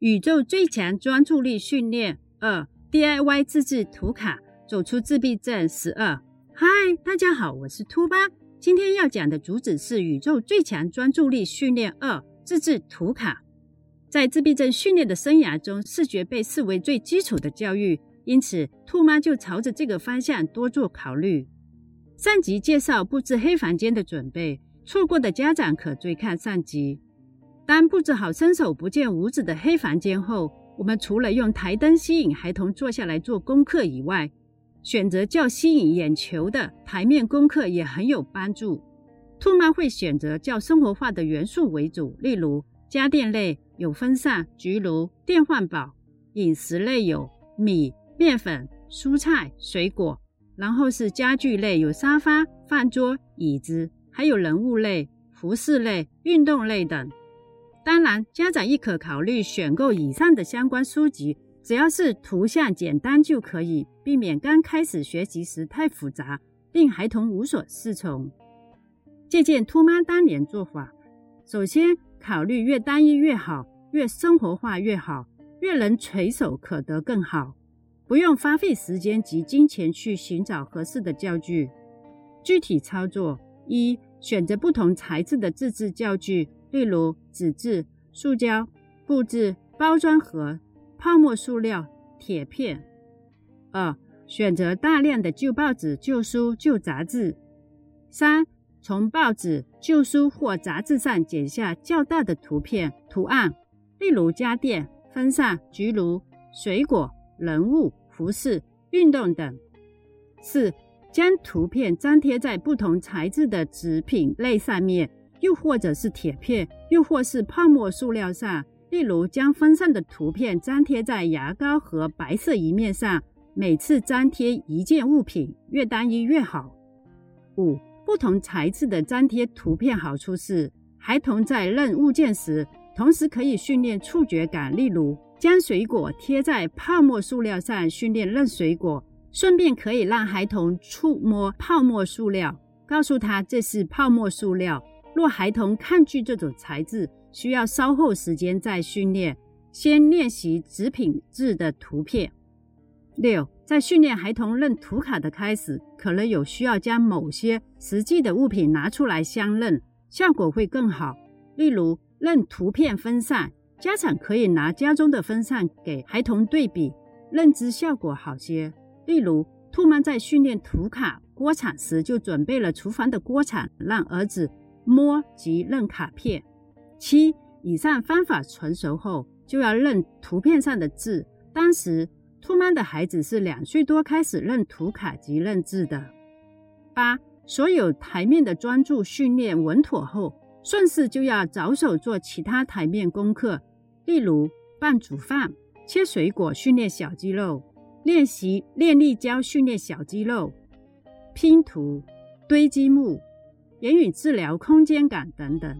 宇宙最强专注力训练二：DIY 自制图卡，走出自闭症十二。嗨，大家好，我是兔八。今天要讲的主旨是宇宙最强专注力训练二：自制图卡。在自闭症训练的生涯中，视觉被视为最基础的教育，因此兔妈就朝着这个方向多做考虑。上集介绍布置黑房间的准备，错过的家长可追看上集。当布置好伸手不见五指的黑房间后，我们除了用台灯吸引孩童坐下来做功课以外，选择较吸引眼球的台面功课也很有帮助。兔妈会选择较生活化的元素为主，例如家电类有风扇、焗炉、电饭煲；饮食类有米、面粉、蔬菜、水果；然后是家具类有沙发、饭桌、椅子，还有人物类、服饰类、运动类等。当然，家长亦可考虑选购以上的相关书籍，只要是图像简单就可以，避免刚开始学习时太复杂，令孩童无所适从。借鉴兔妈当年做法，首先考虑越单一越好，越生活化越好，越能垂手可得更好，不用花费时间及金钱去寻找合适的教具。具体操作：一、选择不同材质的自制教具。例如纸质、塑胶、布质、包装盒、泡沫塑料、铁片。二、选择大量的旧报纸、旧书、旧杂志。三、从报纸、旧书或杂志上剪下较大的图片、图案，例如家电、风扇、焗炉、水果、人物、服饰、运动等。四、将图片粘贴在不同材质的纸品类上面。又或者是铁片，又或是泡沫塑料上，例如将风扇的图片粘贴在牙膏和白色一面上，每次粘贴一件物品，越单一越好。五、不同材质的粘贴图片好处是，孩童在认物件时，同时可以训练触觉感，例如将水果贴在泡沫塑料上，训练认水果，顺便可以让孩童触摸泡沫塑料，告诉他这是泡沫塑料。若孩童抗拒这种材质，需要稍后时间再训练。先练习纸品质的图片。六，在训练孩童认图卡的开始，可能有需要将某些实际的物品拿出来相认，效果会更好。例如认图片风扇，家长可以拿家中的风扇给孩童对比，认知效果好些。例如，兔妈在训练图卡锅铲时，就准备了厨房的锅铲，让儿子。摸及认卡片。七，以上方法成熟后，就要认图片上的字。当时，兔妈的孩子是两岁多开始认图卡及认字的。八，所有台面的专注训练稳妥后，顺势就要着手做其他台面功课，例如拌煮饭、切水果训练小肌肉，练习练力胶训练小肌肉，拼图、堆积木。言语治疗、空间感等等。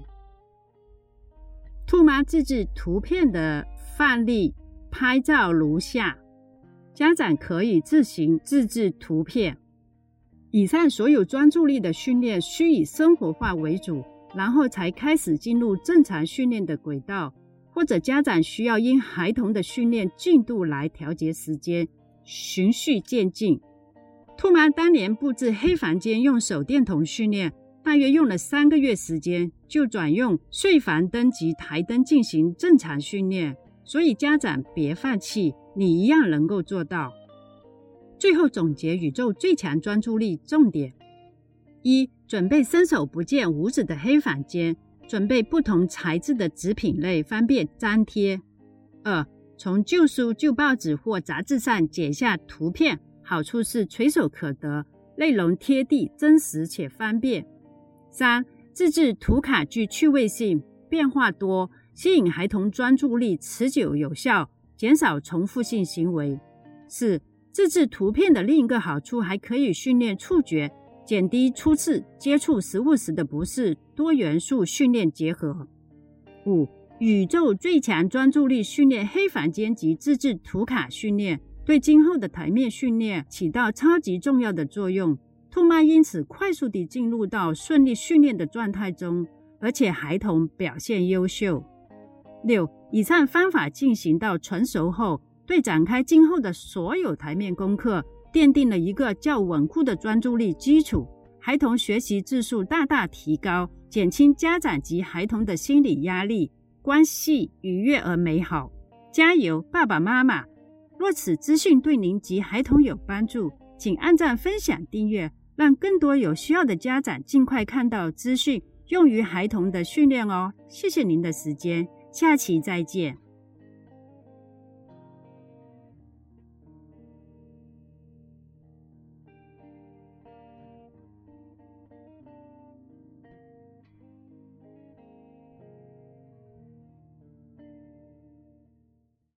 兔妈自制图片的范例拍照如下，家长可以自行自制图片。以上所有专注力的训练需以生活化为主，然后才开始进入正常训练的轨道。或者家长需要因孩童的训练进度来调节时间，循序渐进。兔妈当年布置黑房间用手电筒训练。大约用了三个月时间，就转用睡房灯及台灯进行正常训练。所以家长别放弃，你一样能够做到。最后总结宇宙最强专注力重点：一、准备伸手不见五指的黑房间，准备不同材质的纸品类，方便粘贴；二、从旧书、旧报纸或杂志上剪下图片，好处是垂手可得，内容贴地、真实且方便。三、自制图卡具趣味性，变化多，吸引孩童专注力，持久有效，减少重复性行为。四、自制图片的另一个好处，还可以训练触觉，减低初次接触食物时的不适，多元素训练结合。五、宇宙最强专注力训练黑房间及自制图卡训练，对今后的台面训练起到超级重要的作用。兔妈因此快速地进入到顺利训练的状态中，而且孩童表现优秀。六，以上方法进行到成熟后，对展开今后的所有台面功课奠定了一个较稳固的专注力基础。孩童学习质素大大提高，减轻家长及孩童的心理压力，关系愉悦而美好。加油，爸爸妈妈！若此资讯对您及孩童有帮助，请按赞、分享、订阅，让更多有需要的家长尽快看到资讯，用于孩童的训练哦。谢谢您的时间，下期再见。